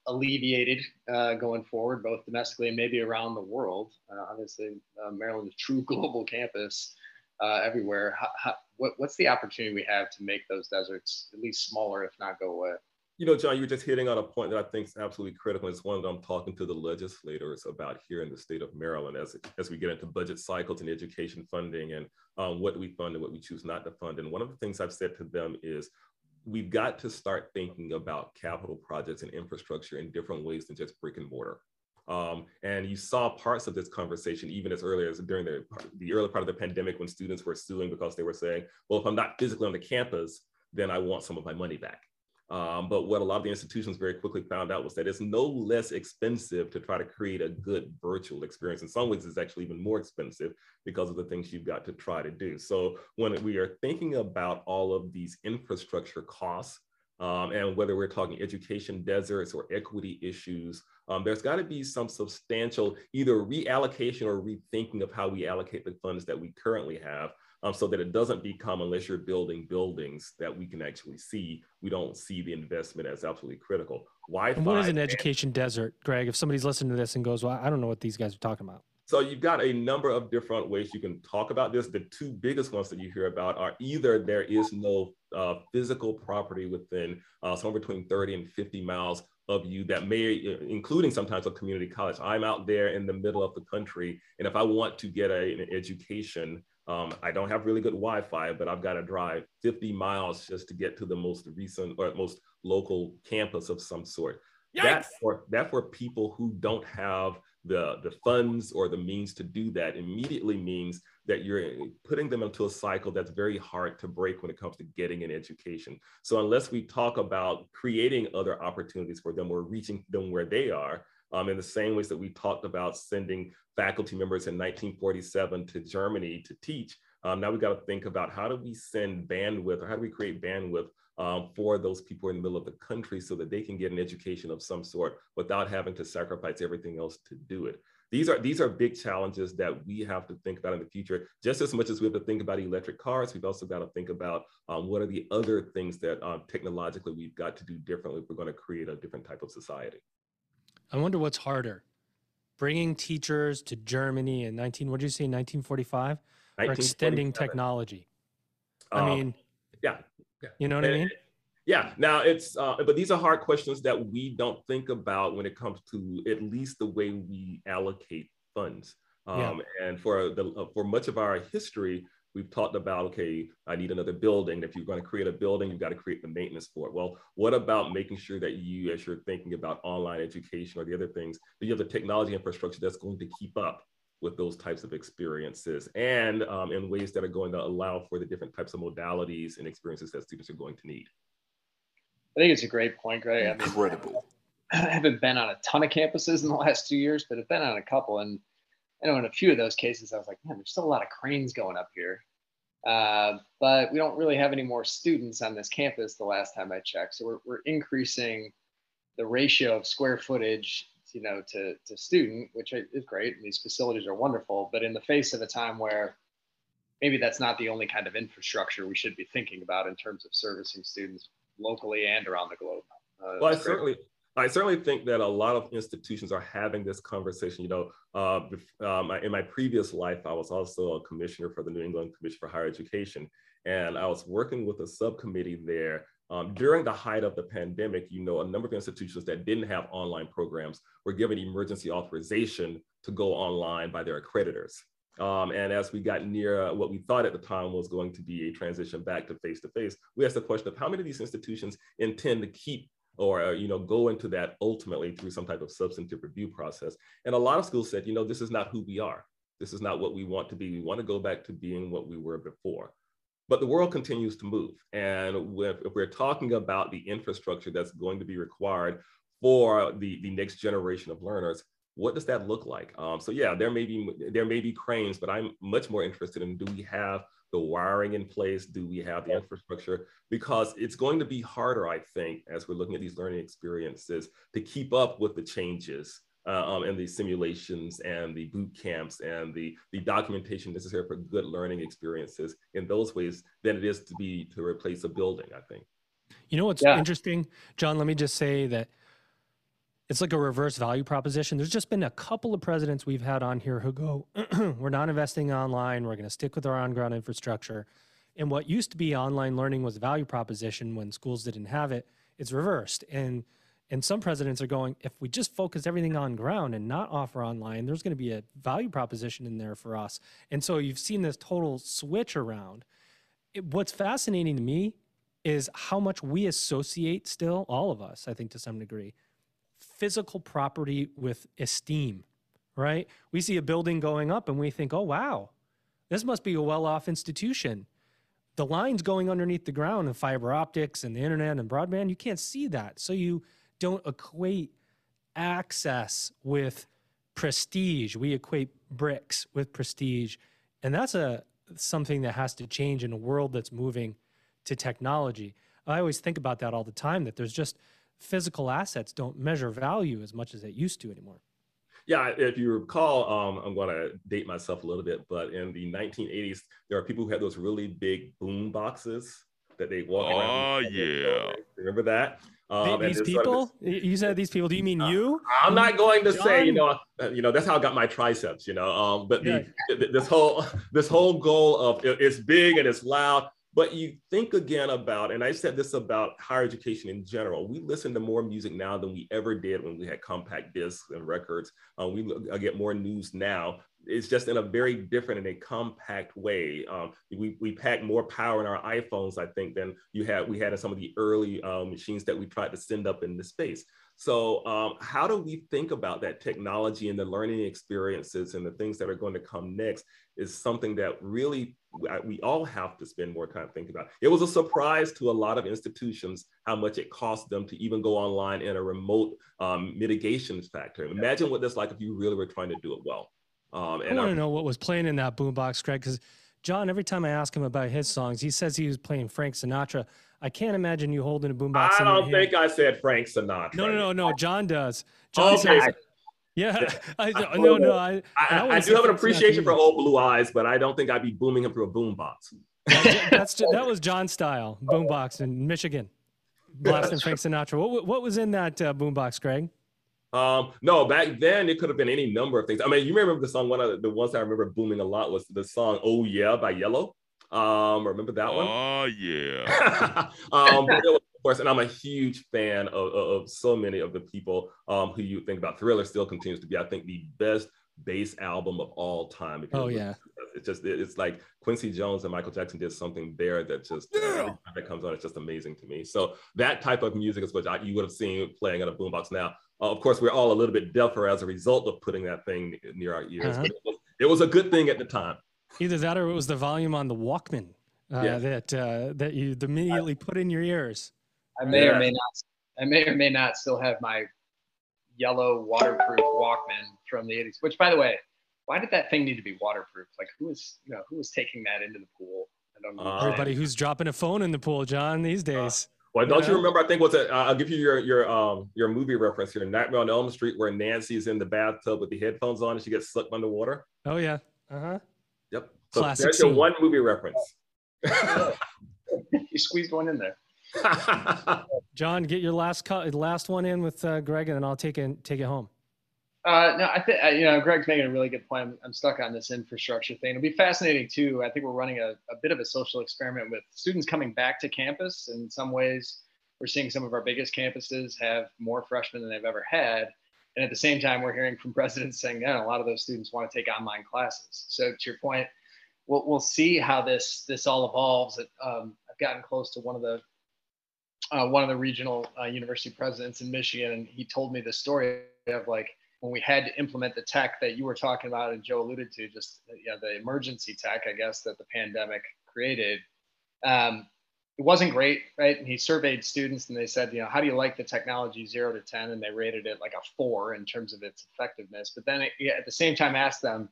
B: alleviated uh, going forward, both domestically and maybe around the world? Uh, obviously, uh, Maryland is a true global campus uh, everywhere. How, how, what, what's the opportunity we have to make those deserts at least smaller, if not go away?
D: You know, John, you're just hitting on a point that I think is absolutely critical. It's one that I'm talking to the legislators about here in the state of Maryland as, as we get into budget cycles and education funding and um, what we fund and what we choose not to fund. And one of the things I've said to them is we've got to start thinking about capital projects and infrastructure in different ways than just brick and mortar. Um, and you saw parts of this conversation even as early as during the, the early part of the pandemic when students were suing because they were saying, well, if I'm not physically on the campus, then I want some of my money back. Um, but what a lot of the institutions very quickly found out was that it's no less expensive to try to create a good virtual experience. In some ways, it's actually even more expensive because of the things you've got to try to do. So when we are thinking about all of these infrastructure costs, um, and whether we're talking education deserts or equity issues, um, there's got to be some substantial either reallocation or rethinking of how we allocate the funds that we currently have um, so that it doesn't become, unless you're building buildings that we can actually see, we don't see the investment as absolutely critical.
A: Wi-Fi. And what is an education desert, Greg? If somebody's listening to this and goes, well, I don't know what these guys are talking about.
D: So you've got a number of different ways you can talk about this. The two biggest ones that you hear about are either there is no uh, physical property within uh, somewhere between 30 and 50 miles of you that may, including sometimes a community college. I'm out there in the middle of the country, and if I want to get a, an education um, I don't have really good Wi-Fi, but I've got to drive 50 miles just to get to the most recent or most local campus of some sort. Yikes. That for that for people who don't have the the funds or the means to do that immediately means that you're putting them into a cycle that's very hard to break when it comes to getting an education. So unless we talk about creating other opportunities for them or reaching them where they are, um, in the same ways that we talked about sending faculty members in 1947 to Germany to teach. Um, now we got to think about how do we send bandwidth or how do we create bandwidth um, for those people in the middle of the country so that they can get an education of some sort without having to sacrifice everything else to do it. These are, these are big challenges that we have to think about in the future, just as much as we have to think about electric cars, we've also got to think about um, what are the other things that um, technologically we've got to do differently if we're going to create a different type of society.
A: I wonder what's harder, bringing teachers to Germany in 19, what did you say, 1945? Or extending technology? I um, mean,
D: yeah.
A: yeah. You know what and, I mean?
D: Yeah. Now it's, uh, but these are hard questions that we don't think about when it comes to at least the way we allocate funds. Um, yeah. And for the uh, for much of our history, we've talked about, okay, I need another building. If you're going to create a building, you've got to create the maintenance for it. Well, what about making sure that you, as you're thinking about online education or the other things, that you have the technology infrastructure that's going to keep up with those types of experiences and um, in ways that are going to allow for the different types of modalities and experiences that students are going to need.
B: I think it's a great point, Greg.
F: Incredible.
B: I, mean, I haven't been on a ton of campuses in the last two years, but I've been on a couple. And I know in a few of those cases, I was like, man, there's still a lot of cranes going up here. Uh, but we don't really have any more students on this campus the last time I checked. So we're, we're increasing the ratio of square footage, you know, to, to student, which is great. And these facilities are wonderful. But in the face of a time where maybe that's not the only kind of infrastructure we should be thinking about in terms of servicing students locally and around the globe.
D: Uh, well, I certainly, I certainly think that a lot of institutions are having this conversation. You know, uh, um, in my previous life, I was also a commissioner for the New England Commission for Higher Education, and I was working with a subcommittee there um, during the height of the pandemic. You know, a number of institutions that didn't have online programs were given emergency authorization to go online by their accreditors. Um, and as we got near what we thought at the time was going to be a transition back to face-to-face, we asked the question of how many of these institutions intend to keep or uh, you know go into that ultimately through some type of substantive review process. And a lot of schools said, you know, this is not who we are. This is not what we want to be. We want to go back to being what we were before. But the world continues to move. And if we're talking about the infrastructure that's going to be required for the, the next generation of learners, what does that look like? Um, so yeah, there may be there may be cranes, but I'm much more interested in do we have the wiring in place? Do we have the infrastructure? Because it's going to be harder, I think, as we're looking at these learning experiences to keep up with the changes uh, um, and the simulations and the boot camps and the, the documentation necessary for good learning experiences in those ways than it is to be to replace a building, I think.
A: You know what's yeah. interesting, John? Let me just say that it's like a reverse value proposition. There's just been a couple of presidents we've had on here who go, we're not investing online, we're going to stick with our on ground infrastructure. And what used to be online learning was a value proposition when schools didn't have it, it's reversed. And and some presidents are going, if we just focus everything on ground and not offer online, there's going to be a value proposition in there for us. And so you've seen this total switch around. It, what's fascinating to me is how much we associate still, all of us, I think to some degree, physical property with esteem, right? We see a building going up and we think, oh, wow, this must be a well off institution. The lines going underneath the ground and fiber optics and the internet and broadband, you can't see that. So you don't equate access with prestige. We equate bricks with prestige. And that's a something that has to change in a world that's moving to technology. I always think about that all the time that there's just physical assets don't measure value as much as it used to anymore.
D: Yeah, if you recall, um, I'm going to date myself a little bit, but in the 1980s, there are people who had those really big boom boxes that they walk
F: oh,
D: around.
F: Oh, yeah.
D: Remember that?
A: Um, these people? Sort of, you said these people. Do you mean uh, you?
D: I'm not going to John? say, you know, uh, you know, that's how I got my triceps, you know. Um, but the, yeah. this whole this whole goal of it's big and it's loud. But you think again about, and I said this about higher education in general. We listen to more music now than we ever did when we had compact discs and records. Uh, we get more news now. It's just in a very different and a compact way. Um, we, we pack more power in our iPhones, I think, than you had we had in some of the early um, machines that we tried to send up into space. So, um, how do we think about that technology and the learning experiences and the things that are going to come next? Is something that really we all have to spend more time thinking about. It was a surprise to a lot of institutions how much it cost them to even go online in a remote um, mitigation factor. Imagine what that's like if you really were trying to do it well.
A: Um, and I want to know what was playing in that boombox, Greg, because John, every time I ask him about his songs, he says he was playing Frank Sinatra. I can't imagine you holding a boombox.
D: I don't think I said Frank Sinatra.
A: No, no, no, no. John does. John okay. says, yeah, I, no, no. I,
D: I, I, I do have an appreciation for old blue eyes, but I don't think I'd be booming him through a boombox.
A: That's that was John style boombox in Michigan, blasting Frank Sinatra. What what was in that uh, boombox, Greg?
D: Um, no, back then it could have been any number of things. I mean, you may remember the song? One of the, the ones I remember booming a lot was the song "Oh Yeah" by Yello. Um, remember that one?
F: Oh yeah.
D: um, of course, and I'm a huge fan of, of, so many of the people um, who you think about. Thriller still continues to be, I think, the best bass album of all time.
A: Oh yeah,
D: it's just it's like Quincy Jones and Michael Jackson did something there that just yeah. that comes on. It's just amazing to me. So that type of music is what I, you would have seen playing on a boombox. Now, uh, of course, we're all a little bit deafer as a result of putting that thing near our ears. Uh-huh. But it was, it was a good thing at the time.
A: Either that or it was the volume on the Walkman uh, yeah. that uh, that you immediately put in your ears.
B: I may yeah. or may not. I may or may not still have my yellow waterproof Walkman from the 80s. Which, by the way, why did that thing need to be waterproof? Like, who was you know who was taking that into the pool?
A: I don't know. Uh, Everybody who's dropping a phone in the pool, John, these uh, days. Uh,
D: well, don't yeah. you remember? I think what's it? Uh, I'll give you your your um your movie reference here. Nightmare on Elm Street, where Nancy's in the bathtub with the headphones on and she gets sucked underwater.
A: Oh yeah. Uh huh.
D: Yep. So Classic there's scene. your one movie reference.
B: you squeezed one in there.
A: John, get your last cut, last one in with uh, Greg, and then I'll take it take it home.
B: Uh, no, I think uh, you know Greg's making a really good point. I'm, I'm, stuck on this infrastructure thing. It'll be fascinating too. I think we're running a, a bit of a social experiment with students coming back to campus. In some ways, we're seeing some of our biggest campuses have more freshmen than they've ever had. And at the same time, we're hearing from presidents saying, yeah, a lot of those students want to take online classes. So to your point, we'll, we'll see how this this all evolves. Um, I've gotten close to one of the uh, one of the regional uh, university presidents in Michigan, and he told me the story of like when we had to implement the tech that you were talking about and Joe alluded to, just yeah, the emergency tech, I guess, that the pandemic created. Um, it wasn't great, right? And he surveyed students and they said, you know, how do you like the technology zero to 10? And they rated it like a four in terms of its effectiveness. But then it, at the same time asked them,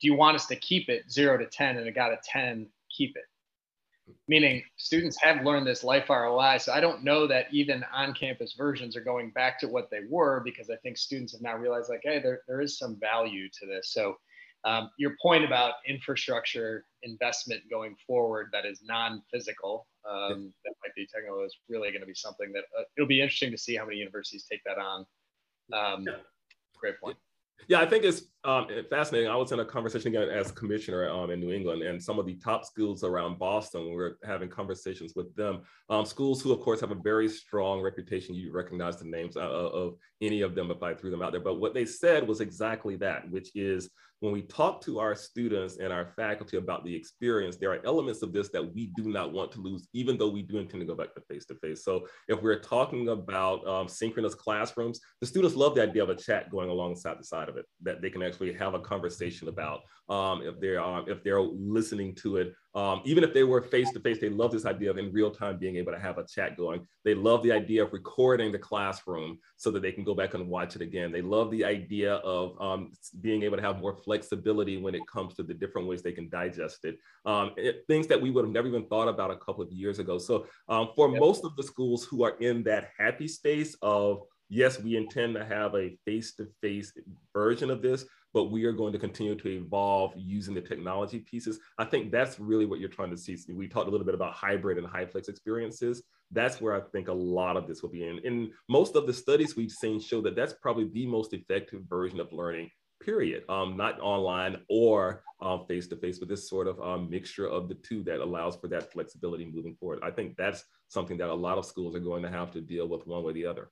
B: do you want us to keep it zero to 10? And it got a 10, keep it. Meaning students have learned this life ROI. So I don't know that even on campus versions are going back to what they were because I think students have now realized like, hey, there, there is some value to this. So um, your point about infrastructure investment going forward that is non-physical, um, that might be technical, is really going to be something that uh, it'll be interesting to see how many universities take that on. Um, yeah. Great point.
D: Yeah, I think it's um, fascinating. I was in a conversation again as commissioner um, in New England, and some of the top schools around Boston. We are having conversations with them. Um, schools who, of course, have a very strong reputation. You recognize the names of, of any of them if I threw them out there. But what they said was exactly that, which is when we talk to our students and our faculty about the experience, there are elements of this that we do not want to lose, even though we do intend to go back to face to face. So if we're talking about um, synchronous classrooms, the students love the idea of a chat going alongside the side of it that they can actually have a conversation about um, if they're um, if they're listening to it. Um, even if they were face to face, they love this idea of in real time being able to have a chat going. They love the idea of recording the classroom so that they can go back and watch it again. They love the idea of um, being able to have more flexibility when it comes to the different ways they can digest it. Um, it things that we would have never even thought about a couple of years ago. So um, for yep. most of the schools who are in that happy space of yes, we intend to have a face-to-face version of this, but we are going to continue to evolve using the technology pieces. I think that's really what you're trying to see. We talked a little bit about hybrid and HyFlex experiences. That's where I think a lot of this will be in. And most of the studies we've seen show that that's probably the most effective version of learning period um, not online or face to face but this sort of um, mixture of the two that allows for that flexibility moving forward i think that's something that a lot of schools are going to have to deal with one way or the other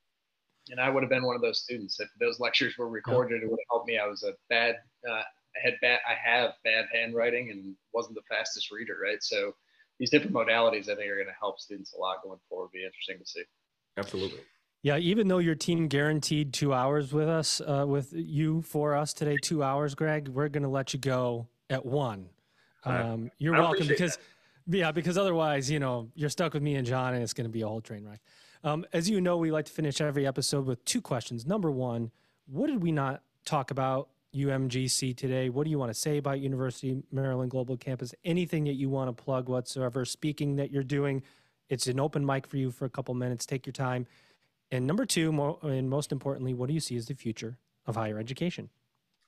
B: and I would have been one of those students if those lectures were recorded. It would have helped me. I was a bad, uh, I had bad, I have bad handwriting and wasn't the fastest reader, right? So these different modalities, I think, are going to help students a lot going forward. Be interesting to see.
D: Absolutely.
A: Yeah, even though your team guaranteed two hours with us, uh, with you for us today, two hours, Greg, we're going to let you go at one. Um, you're I welcome because, that. yeah, because otherwise, you know, you're stuck with me and John, and it's going to be a whole train wreck. Um, as you know, we like to finish every episode with two questions. Number one, what did we not talk about UMGC today? What do you want to say about University Maryland Global Campus? Anything that you want to plug whatsoever, speaking that you're doing, it's an open mic for you for a couple minutes. Take your time. And number two, more, and most importantly, what do you see as the future of higher education?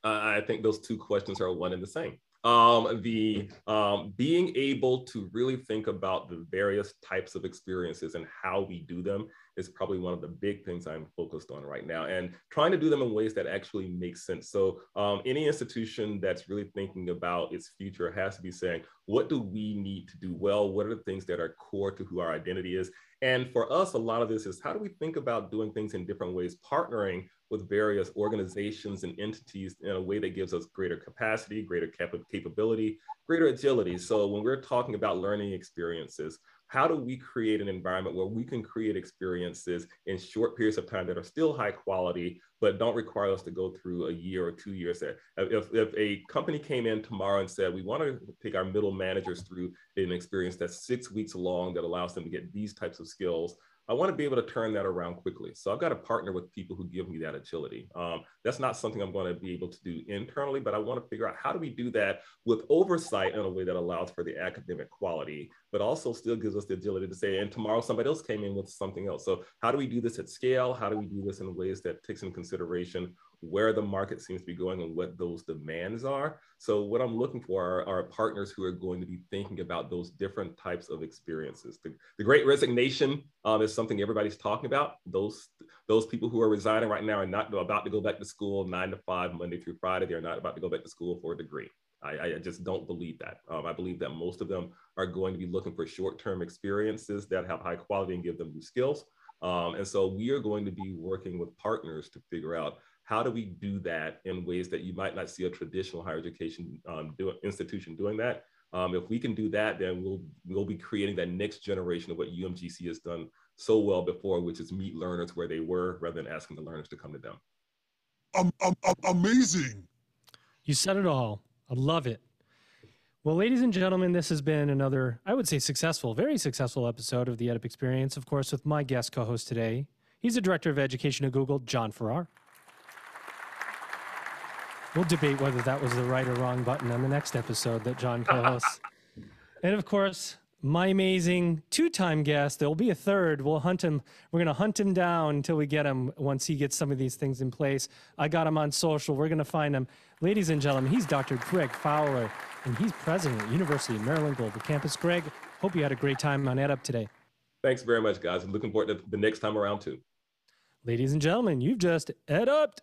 D: Uh, I think those two questions are one and the same um, the um, being able to really think about the various types of experiences and how we do them is probably one of the big things I'm focused on right now and trying to do them in ways that actually make sense. So um, any institution that's really thinking about its future has to be saying, what do we need to do well? What are the things that are core to who our identity is? And for us, a lot of this is how do we think about doing things in different ways, partnering with various organizations and entities in a way that gives us greater capacity, greater cap- capability, greater agility. So when we're talking about learning experiences, how do we create an environment where we can create experiences in short periods of time that are still high quality, but don't require us to go through a year or two years. If, if a company came in tomorrow and said, we want to take our middle managers through an experience that's six weeks long that allows them to get these types of skills, I want to be able to turn that around quickly. So I've got to partner with people who give me that agility. Um, that's not something I'm going to be able to do internally, but I want to figure out how do we do that with oversight in a way that allows for the academic quality, but also still gives us the agility to say, and tomorrow somebody else came in with something else. So how do we do this at scale? How do we do this in ways that takes into consideration where the market seems to be going and what those demands are. So what I'm looking for are, are partners who are going to be thinking about those different types of experiences. The, the great resignation um, is something everybody's talking about. Those, those people who are resigning right now are not about to go back to school nine to five, Monday through Friday. They're not about to go back to school for a degree. I, I, just don't believe that. Um, I believe that most of them are going to be looking for short-term experiences that have high quality and give them new skills. Um, and so we are going to be working with partners to figure out how do we do that in ways that you might not see a traditional higher education um, do, institution doing that? Um, if we can do that, then we'll we'll be creating that next generation of what UMGC has done so well before, which is meet learners where they were rather than asking the learners to come to them.
F: Um, um, um, amazing.
G: You said it all. I love it. Well, ladies and gentlemen, this has been another, I would say, successful, very successful episode of the EdUp Experience. Of course, with my guest co-host today, he's the director of education at Google, John Farrar. We'll debate whether that was the right or wrong button on the next episode that John co-hosts. and of course, my amazing two-time guest. There'll be a third. We'll hunt him. We're gonna hunt him down until we get him. Once he gets some of these things in place, I got him on social. We're gonna find him, ladies and gentlemen. He's Dr. Greg Fowler, and he's president at University of Maryland Global Campus. Greg, hope you had a great time on EdUp today.
D: Thanks very much, guys. I'm looking forward to the next time around too.
G: Ladies and gentlemen, you've just EdUped.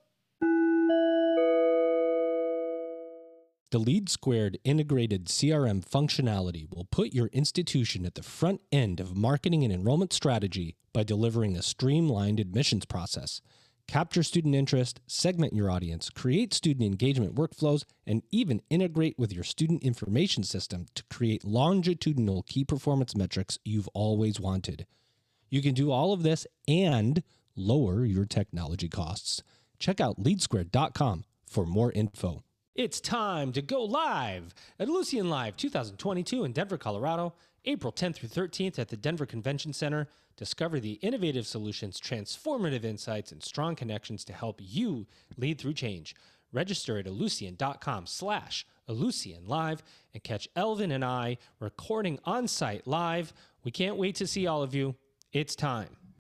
A: The Lead Squared integrated CRM functionality will put your institution at the front end of marketing and enrollment strategy by delivering a streamlined admissions process. Capture student interest, segment your audience, create student engagement workflows, and even integrate with your student information system to create longitudinal key performance metrics you've always wanted. You can do all of this and lower your technology costs. Check out leadsquared.com for more info. It's time to go live at Ellucian Live 2022 in Denver, Colorado, April 10th through 13th at the Denver Convention Center. Discover the innovative solutions, transformative insights, and strong connections to help you lead through change. Register at Ellucian.com slash Ellucian Live and catch Elvin and I recording on site live. We can't wait to see all of you. It's time.